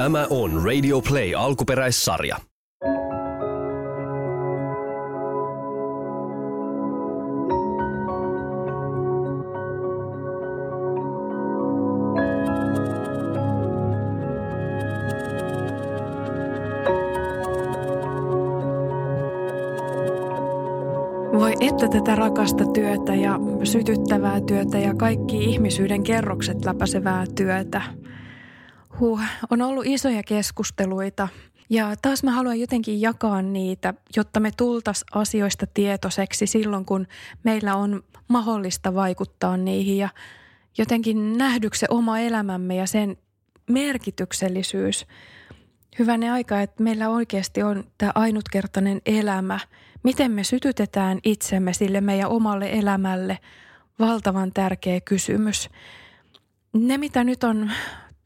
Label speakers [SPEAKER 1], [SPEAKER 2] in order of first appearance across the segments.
[SPEAKER 1] Tämä on Radio Play alkuperäissarja.
[SPEAKER 2] Voi että tätä rakasta työtä ja sytyttävää työtä ja kaikki ihmisyyden kerrokset läpäisevää työtä. Huh, on ollut isoja keskusteluita ja taas mä haluan jotenkin jakaa niitä, jotta me tultas asioista tietoiseksi silloin, kun meillä on mahdollista vaikuttaa niihin ja jotenkin nähdyksi oma elämämme ja sen merkityksellisyys. Hyvänä aika, että meillä oikeasti on tämä ainutkertainen elämä – Miten me sytytetään itsemme sille meidän omalle elämälle? Valtavan tärkeä kysymys. Ne, mitä nyt on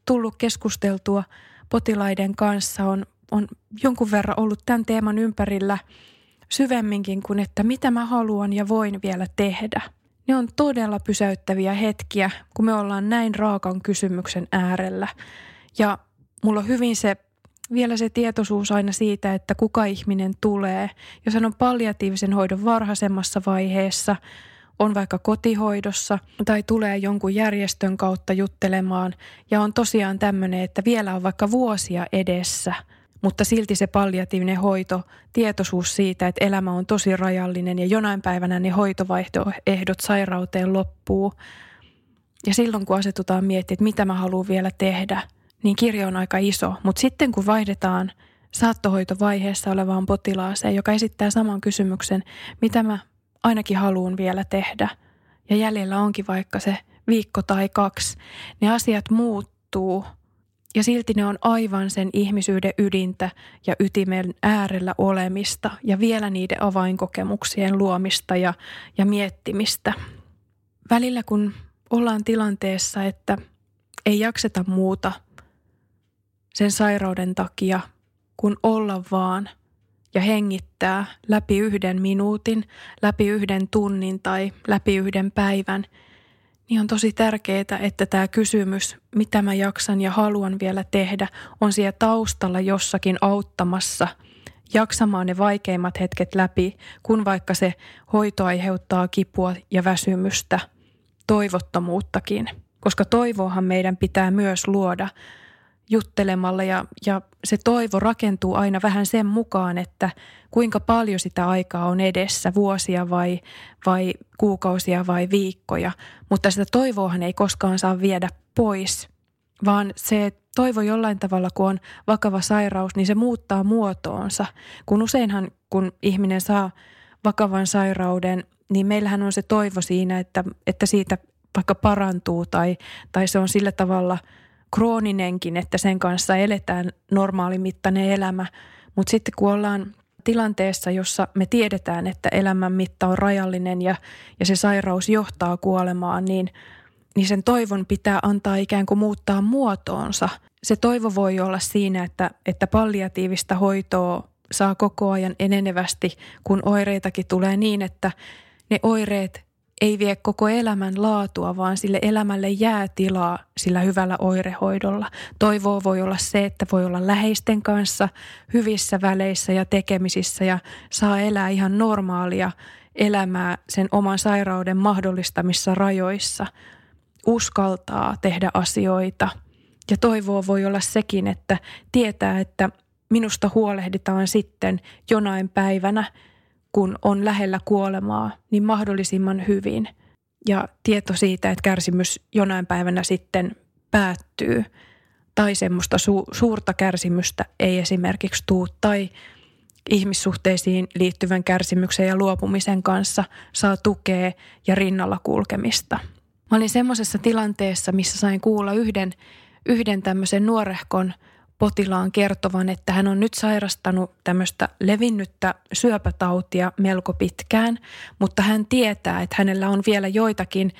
[SPEAKER 2] tullut keskusteltua potilaiden kanssa, on, on jonkun verran ollut tämän teeman ympärillä syvemminkin kuin, että mitä mä haluan ja voin vielä tehdä. Ne on todella pysäyttäviä hetkiä, kun me ollaan näin raakan kysymyksen äärellä. Ja mulla on hyvin se vielä se tietoisuus aina siitä, että kuka ihminen tulee. Jos hän on palliatiivisen hoidon varhaisemmassa vaiheessa, on vaikka kotihoidossa tai tulee jonkun järjestön kautta juttelemaan ja on tosiaan tämmöinen, että vielä on vaikka vuosia edessä, mutta silti se palliatiivinen hoito, tietoisuus siitä, että elämä on tosi rajallinen ja jonain päivänä ne hoitovaihtoehdot sairauteen loppuu. Ja silloin kun asetutaan miettimään, että mitä mä haluan vielä tehdä – niin kirjo on aika iso. Mutta sitten kun vaihdetaan saattohoitovaiheessa olevaan potilaaseen, joka esittää saman kysymyksen, mitä mä ainakin haluan vielä tehdä, ja jäljellä onkin vaikka se viikko tai kaksi, ne asiat muuttuu. Ja silti ne on aivan sen ihmisyyden ydintä ja ytimen äärellä olemista ja vielä niiden avainkokemuksien luomista ja, ja miettimistä. Välillä kun ollaan tilanteessa, että ei jakseta muuta – sen sairauden takia, kun olla vaan ja hengittää läpi yhden minuutin, läpi yhden tunnin tai läpi yhden päivän, niin on tosi tärkeää, että tämä kysymys, mitä mä jaksan ja haluan vielä tehdä, on siellä taustalla jossakin auttamassa jaksamaan ne vaikeimmat hetket läpi, kun vaikka se hoito aiheuttaa kipua ja väsymystä, toivottomuuttakin. Koska toivoahan meidän pitää myös luoda – juttelemalla ja, ja se toivo rakentuu aina vähän sen mukaan, että kuinka paljon sitä aikaa on edessä, vuosia vai, vai kuukausia vai viikkoja. Mutta sitä toivoahan ei koskaan saa viedä pois, vaan se toivo jollain tavalla, kun on vakava sairaus, niin se muuttaa muotoonsa. Kun useinhan, kun ihminen saa vakavan sairauden, niin meillähän on se toivo siinä, että, että siitä vaikka parantuu tai, tai se on sillä tavalla – krooninenkin, että sen kanssa eletään normaalimittainen elämä. Mutta sitten kun ollaan tilanteessa, jossa me tiedetään, että elämän mitta on rajallinen ja, ja se sairaus johtaa kuolemaan, niin, niin sen toivon pitää antaa ikään kuin muuttaa muotoonsa. Se toivo voi olla siinä, että, että palliatiivista hoitoa saa koko ajan enenevästi, kun oireitakin tulee niin, että ne oireet ei vie koko elämän laatua, vaan sille elämälle jää tilaa sillä hyvällä oirehoidolla. Toivoa voi olla se, että voi olla läheisten kanssa hyvissä väleissä ja tekemisissä ja saa elää ihan normaalia elämää sen oman sairauden mahdollistamissa rajoissa. Uskaltaa tehdä asioita. Ja toivoa voi olla sekin, että tietää, että minusta huolehditaan sitten jonain päivänä – kun on lähellä kuolemaa, niin mahdollisimman hyvin. Ja tieto siitä, että kärsimys jonain päivänä sitten päättyy tai semmoista su- suurta kärsimystä ei esimerkiksi tuu tai ihmissuhteisiin liittyvän kärsimyksen ja luopumisen kanssa saa tukea ja rinnalla kulkemista. Mä olin semmoisessa tilanteessa, missä sain kuulla yhden yhden tämmöisen nuorehkon potilaan kertovan, että hän on nyt sairastanut tämmöistä levinnyttä syöpätautia melko pitkään, mutta hän tietää, että hänellä on vielä joitakin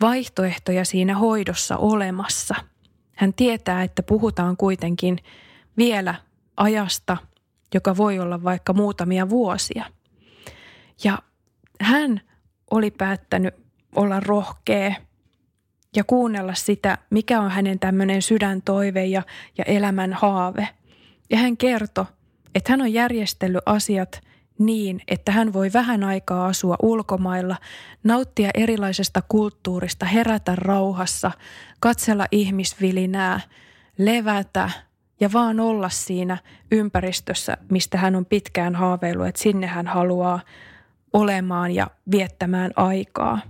[SPEAKER 2] vaihtoehtoja siinä hoidossa olemassa. Hän tietää, että puhutaan kuitenkin vielä ajasta, joka voi olla vaikka muutamia vuosia. Ja hän oli päättänyt olla rohkea ja kuunnella sitä, mikä on hänen tämmöinen sydäntoive ja, ja elämän haave. Ja hän kertoi, että hän on järjestellyt asiat niin, että hän voi vähän aikaa asua ulkomailla, nauttia erilaisesta kulttuurista, herätä rauhassa, katsella ihmisvilinää, levätä ja vaan olla siinä ympäristössä, mistä hän on pitkään haaveillut, että sinne hän haluaa olemaan ja viettämään aikaa.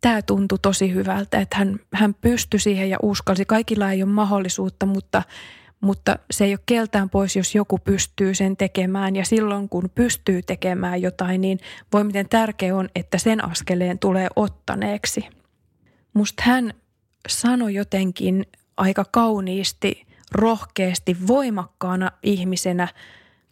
[SPEAKER 2] Tämä tuntui tosi hyvältä, että hän, hän pystyi siihen ja uskalsi. Kaikilla ei ole mahdollisuutta, mutta, mutta se ei ole keltään pois, jos joku pystyy sen tekemään. Ja silloin kun pystyy tekemään jotain, niin voi miten tärkeä on, että sen askeleen tulee ottaneeksi. Musta hän sanoi jotenkin aika kauniisti, rohkeasti, voimakkaana ihmisenä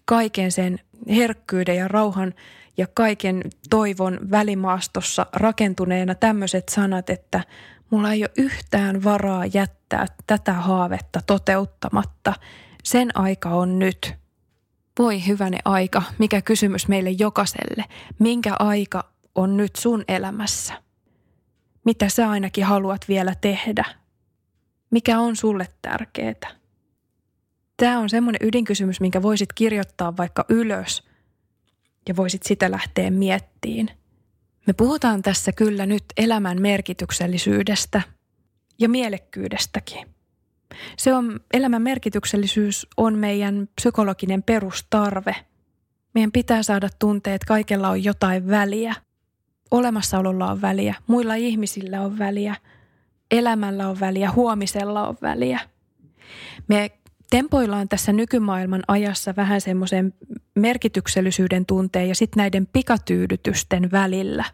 [SPEAKER 2] kaiken sen herkkyyden ja rauhan ja kaiken toivon välimaastossa rakentuneena tämmöiset sanat, että mulla ei ole yhtään varaa jättää tätä haavetta toteuttamatta. Sen aika on nyt. Voi hyväne aika, mikä kysymys meille jokaiselle. Minkä aika on nyt sun elämässä? Mitä sä ainakin haluat vielä tehdä? Mikä on sulle tärkeää? Tämä on semmoinen ydinkysymys, minkä voisit kirjoittaa vaikka ylös – ja voisit sitä lähteä miettiin. Me puhutaan tässä kyllä nyt elämän merkityksellisyydestä ja mielekkyydestäkin. Se on, elämän merkityksellisyys on meidän psykologinen perustarve. Meidän pitää saada tuntea, että kaikella on jotain väliä. Olemassaololla on väliä, muilla ihmisillä on väliä, elämällä on väliä, huomisella on väliä. Me tempoillaan tässä nykymaailman ajassa vähän semmoisen merkityksellisyyden tunteen ja sitten näiden pikatyydytysten välillä.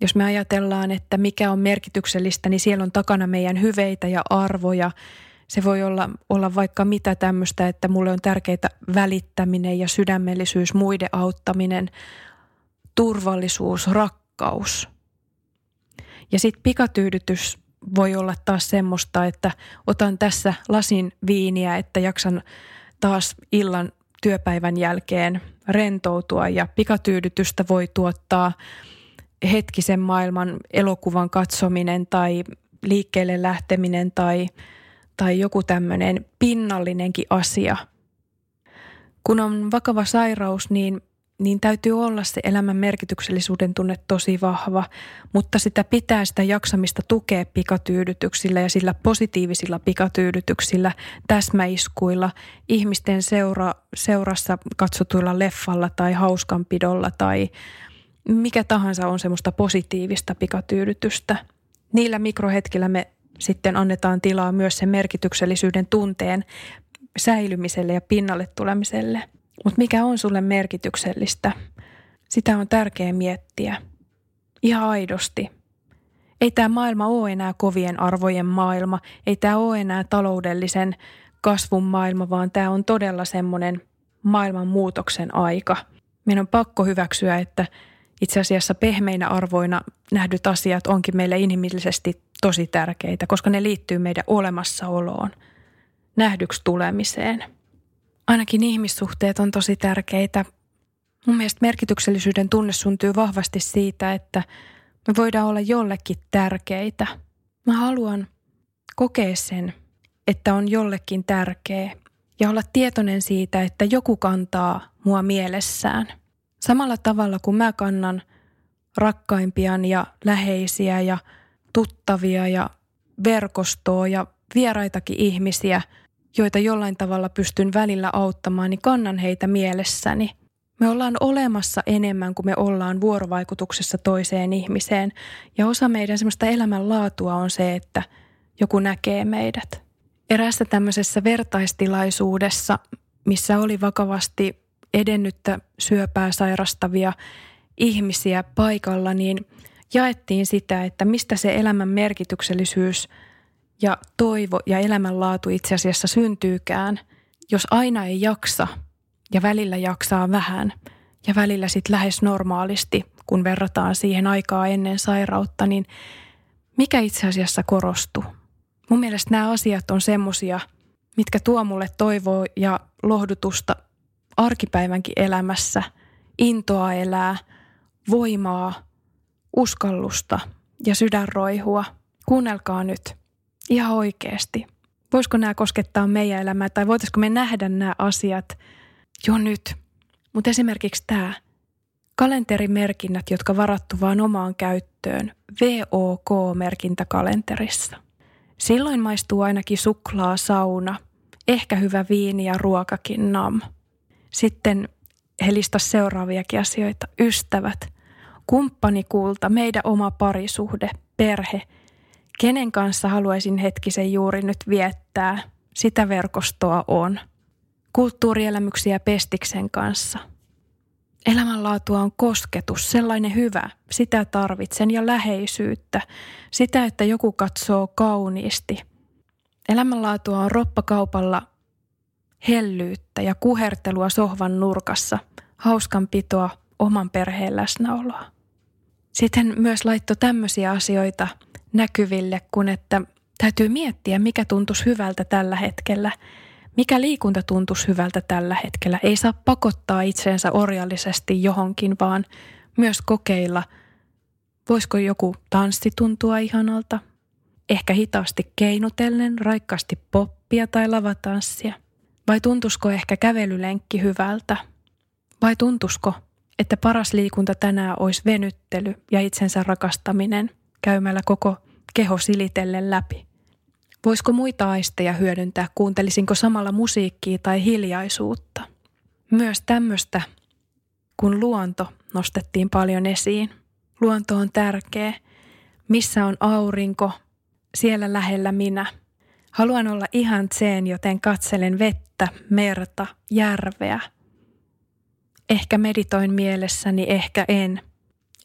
[SPEAKER 2] Jos me ajatellaan, että mikä on merkityksellistä, niin siellä on takana meidän hyveitä ja arvoja. Se voi olla, olla vaikka mitä tämmöistä, että mulle on tärkeää välittäminen ja sydämellisyys, muiden auttaminen, turvallisuus, rakkaus. Ja sitten pikatyydytys voi olla taas semmoista, että otan tässä lasin viiniä, että jaksan taas illan työpäivän jälkeen rentoutua ja pikatyydytystä voi tuottaa hetkisen maailman elokuvan katsominen tai liikkeelle lähteminen tai, tai joku tämmöinen pinnallinenkin asia. Kun on vakava sairaus, niin niin täytyy olla se elämän merkityksellisuuden tunne tosi vahva, mutta sitä pitää sitä jaksamista tukea pikatyydytyksillä ja sillä positiivisilla pikatyydytyksillä, täsmäiskuilla, ihmisten seura, seurassa katsotuilla leffalla tai hauskanpidolla tai mikä tahansa on semmoista positiivista pikatyydytystä. Niillä mikrohetkillä me sitten annetaan tilaa myös sen merkityksellisyyden tunteen säilymiselle ja pinnalle tulemiselle – mutta mikä on sulle merkityksellistä? Sitä on tärkeää miettiä. Ihan aidosti. Ei tämä maailma ole enää kovien arvojen maailma. Ei tämä ole enää taloudellisen kasvun maailma, vaan tämä on todella semmoinen maailman muutoksen aika. Meidän on pakko hyväksyä, että itse asiassa pehmeinä arvoina nähdyt asiat onkin meille inhimillisesti tosi tärkeitä, koska ne liittyy meidän olemassaoloon, nähdyksi tulemiseen – ainakin ihmissuhteet on tosi tärkeitä. Mun mielestä merkityksellisyyden tunne syntyy vahvasti siitä, että me voidaan olla jollekin tärkeitä. Mä haluan kokea sen, että on jollekin tärkeä ja olla tietoinen siitä, että joku kantaa mua mielessään. Samalla tavalla kuin mä kannan rakkaimpian ja läheisiä ja tuttavia ja verkostoa ja vieraitakin ihmisiä – joita jollain tavalla pystyn välillä auttamaan, niin kannan heitä mielessäni. Me ollaan olemassa enemmän kuin me ollaan vuorovaikutuksessa toiseen ihmiseen. Ja osa meidän semmoista elämänlaatua on se, että joku näkee meidät. Eräässä tämmöisessä vertaistilaisuudessa, missä oli vakavasti edennyttä syöpää sairastavia ihmisiä paikalla, niin jaettiin sitä, että mistä se elämän merkityksellisyys ja toivo ja elämänlaatu itse asiassa syntyykään, jos aina ei jaksa ja välillä jaksaa vähän ja välillä sitten lähes normaalisti, kun verrataan siihen aikaa ennen sairautta, niin mikä itse asiassa korostuu? Mun mielestä nämä asiat on semmosia, mitkä tuo mulle toivoa ja lohdutusta arkipäivänkin elämässä, intoa elää, voimaa, uskallusta ja sydänroihua. Kuunnelkaa nyt, ihan oikeasti. Voisiko nämä koskettaa meidän elämää tai voitaisiko me nähdä nämä asiat jo nyt? Mutta esimerkiksi tämä kalenterimerkinnät, jotka varattu vain omaan käyttöön VOK-merkintä kalenterissa. Silloin maistuu ainakin suklaa, sauna, ehkä hyvä viini ja ruokakin nam. Sitten he listas seuraaviakin asioita. Ystävät, kumppanikulta, meidän oma parisuhde, perhe. Kenen kanssa haluaisin hetkisen juuri nyt viettää? Sitä verkostoa on. Kulttuurielämyksiä Pestiksen kanssa. Elämänlaatua on kosketus, sellainen hyvä. Sitä tarvitsen ja läheisyyttä. Sitä, että joku katsoo kauniisti. Elämänlaatua on roppakaupalla hellyyttä ja kuhertelua sohvan nurkassa, hauskanpitoa, oman perheen läsnäoloa. Sitten myös laitto tämmöisiä asioita näkyville, kun että täytyy miettiä, mikä tuntuisi hyvältä tällä hetkellä, mikä liikunta tuntuisi hyvältä tällä hetkellä. Ei saa pakottaa itseensä orjallisesti johonkin, vaan myös kokeilla, voisiko joku tanssi tuntua ihanalta, ehkä hitaasti keinutellen, raikkaasti poppia tai lavatanssia. Vai tuntusko ehkä kävelylenkki hyvältä? Vai tuntusko että paras liikunta tänään olisi venyttely ja itsensä rakastaminen käymällä koko keho silitellen läpi. Voisiko muita aisteja hyödyntää, kuuntelisinko samalla musiikkia tai hiljaisuutta? Myös tämmöistä, kun luonto nostettiin paljon esiin. Luonto on tärkeä. Missä on aurinko? Siellä lähellä minä. Haluan olla ihan tseen, joten katselen vettä, merta, järveä – Ehkä meditoin mielessäni, ehkä en.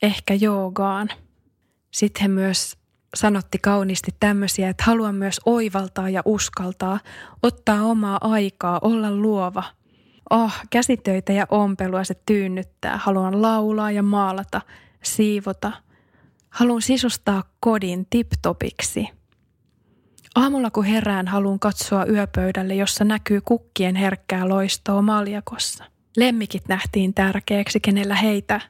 [SPEAKER 2] Ehkä joogaan. Sitten he myös sanotti kauniisti tämmöisiä, että haluan myös oivaltaa ja uskaltaa, ottaa omaa aikaa, olla luova. Oh, käsitöitä ja ompelua se tyynnyttää. Haluan laulaa ja maalata, siivota. Haluan sisustaa kodin tiptopiksi. Aamulla kun herään, haluan katsoa yöpöydälle, jossa näkyy kukkien herkkää loistoa maljakossa. Lemmikit nähtiin tärkeäksi, kenellä heitä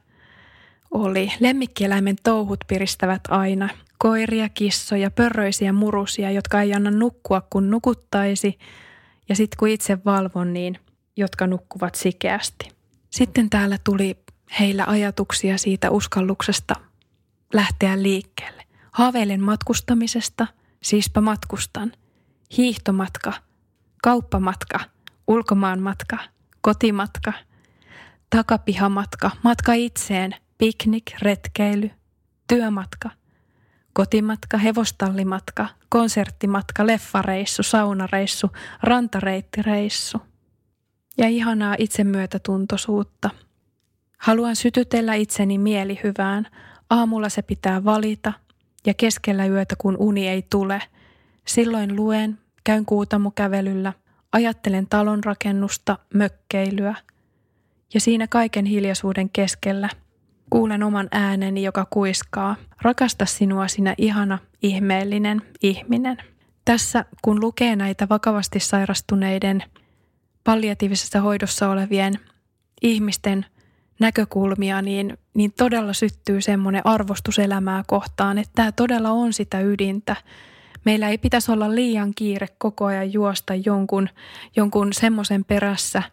[SPEAKER 2] oli. Lemmikkieläimen touhut piristävät aina. Koiria, kissoja, pörröisiä murusia, jotka ei anna nukkua kun nukuttaisi. Ja sitten kun itse valvon, niin jotka nukkuvat sikeästi. Sitten täällä tuli heillä ajatuksia siitä uskalluksesta lähteä liikkeelle. Haaveilen matkustamisesta, siispä matkustan. Hiihtomatka, kauppamatka, ulkomaanmatka – kotimatka, takapihamatka, matka itseen, piknik, retkeily, työmatka, kotimatka, hevostallimatka, konserttimatka, leffareissu, saunareissu, rantareittireissu ja ihanaa itsemyötätuntoisuutta. Haluan sytytellä itseni mielihyvään. Aamulla se pitää valita ja keskellä yötä kun uni ei tule. Silloin luen, käyn kuutamukävelyllä, Ajattelen talon rakennusta, mökkeilyä ja siinä kaiken hiljaisuuden keskellä kuulen oman ääneni, joka kuiskaa. Rakasta sinua sinä ihana, ihmeellinen ihminen. Tässä kun lukee näitä vakavasti sairastuneiden palliatiivisessa hoidossa olevien ihmisten näkökulmia, niin, niin todella syttyy semmoinen arvostus elämää kohtaan, että tämä todella on sitä ydintä – Meillä ei pitäisi olla liian kiire koko ajan juosta jonkun, jonkun semmoisen perässä,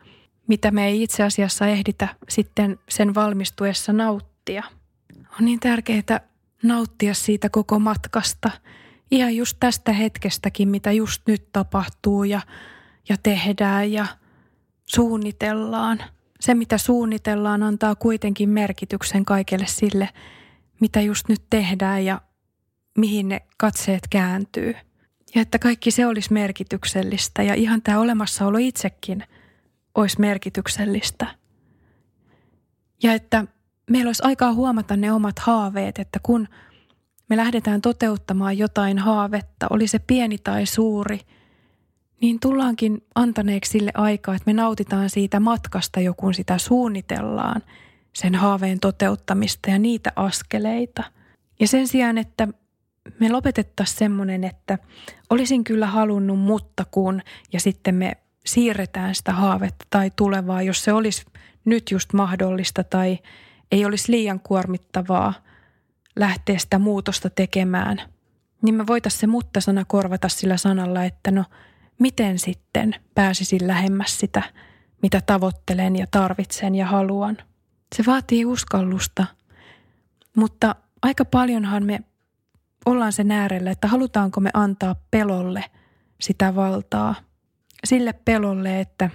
[SPEAKER 2] mitä me ei itse asiassa ehditä sitten sen valmistuessa nauttia. On niin tärkeää nauttia siitä koko matkasta, ihan just tästä hetkestäkin, mitä just nyt tapahtuu ja, ja tehdään ja suunnitellaan. Se, mitä suunnitellaan, antaa kuitenkin merkityksen kaikelle sille, mitä just nyt tehdään ja mihin ne katseet kääntyy. Ja että kaikki se olisi merkityksellistä ja ihan tämä olemassaolo itsekin olisi merkityksellistä. Ja että meillä olisi aikaa huomata ne omat haaveet, että kun me lähdetään toteuttamaan jotain haavetta, oli se pieni tai suuri, niin tullaankin antaneeksi sille aikaa, että me nautitaan siitä matkasta, jo kun sitä suunnitellaan, sen haaveen toteuttamista ja niitä askeleita. Ja sen sijaan, että me lopetettaisiin semmoinen, että olisin kyllä halunnut, mutta kun, ja sitten me siirretään sitä haavetta tai tulevaa, jos se olisi nyt just mahdollista tai ei olisi liian kuormittavaa lähteä sitä muutosta tekemään, niin me voitaisiin se mutta-sana korvata sillä sanalla, että no miten sitten pääsisin lähemmäs sitä, mitä tavoittelen ja tarvitsen ja haluan. Se vaatii uskallusta, mutta aika paljonhan me ollaan sen äärellä, että halutaanko me antaa pelolle sitä valtaa. Sille pelolle, että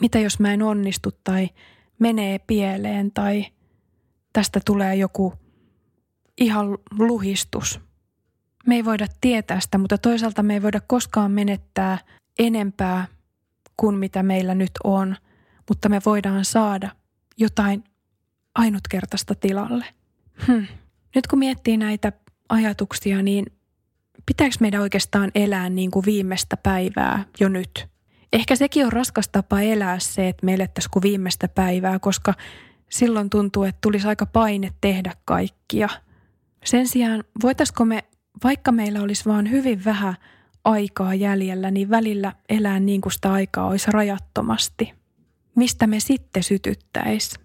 [SPEAKER 2] mitä jos mä en onnistu tai menee pieleen tai tästä tulee joku ihan luhistus. Me ei voida tietää sitä, mutta toisaalta me ei voida koskaan menettää enempää kuin mitä meillä nyt on, mutta me voidaan saada jotain ainutkertaista tilalle. Hm. Nyt kun miettii näitä ajatuksia, niin pitääkö meidän oikeastaan elää niin kuin viimeistä päivää jo nyt? Ehkä sekin on raskas tapa elää se, että me elettäisiin kuin viimeistä päivää, koska silloin tuntuu, että tulisi aika paine tehdä kaikkia. Sen sijaan voitaisiko me, vaikka meillä olisi vaan hyvin vähän aikaa jäljellä, niin välillä elää niin kuin sitä aikaa olisi rajattomasti. Mistä me sitten sytyttäisi?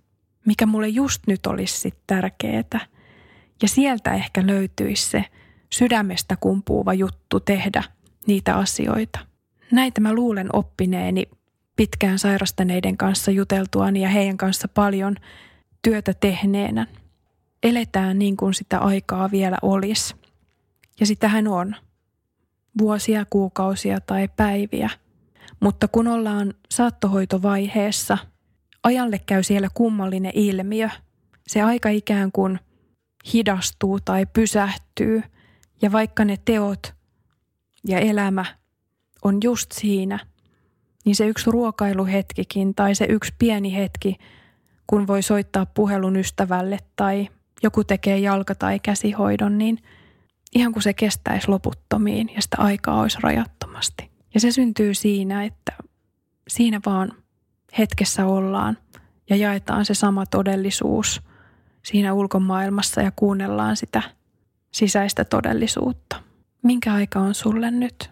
[SPEAKER 2] Mikä mulle just nyt olisi sitten tärkeää? Ja sieltä ehkä löytyisi se sydämestä kumpuuva juttu tehdä niitä asioita. Näitä mä luulen oppineeni pitkään sairastaneiden kanssa juteltuani ja heidän kanssa paljon työtä tehneenä. Eletään niin kuin sitä aikaa vielä olisi. Ja sitähän on. Vuosia, kuukausia tai päiviä. Mutta kun ollaan saattohoitovaiheessa, ajalle käy siellä kummallinen ilmiö. Se aika ikään kuin – hidastuu tai pysähtyy ja vaikka ne teot ja elämä on just siinä, niin se yksi ruokailuhetkikin tai se yksi pieni hetki, kun voi soittaa puhelun ystävälle tai joku tekee jalka- tai käsihoidon, niin ihan kuin se kestäisi loputtomiin ja sitä aikaa olisi rajattomasti. Ja se syntyy siinä, että siinä vaan hetkessä ollaan ja jaetaan se sama todellisuus – siinä ulkomaailmassa ja kuunnellaan sitä sisäistä todellisuutta. Minkä aika on sulle nyt?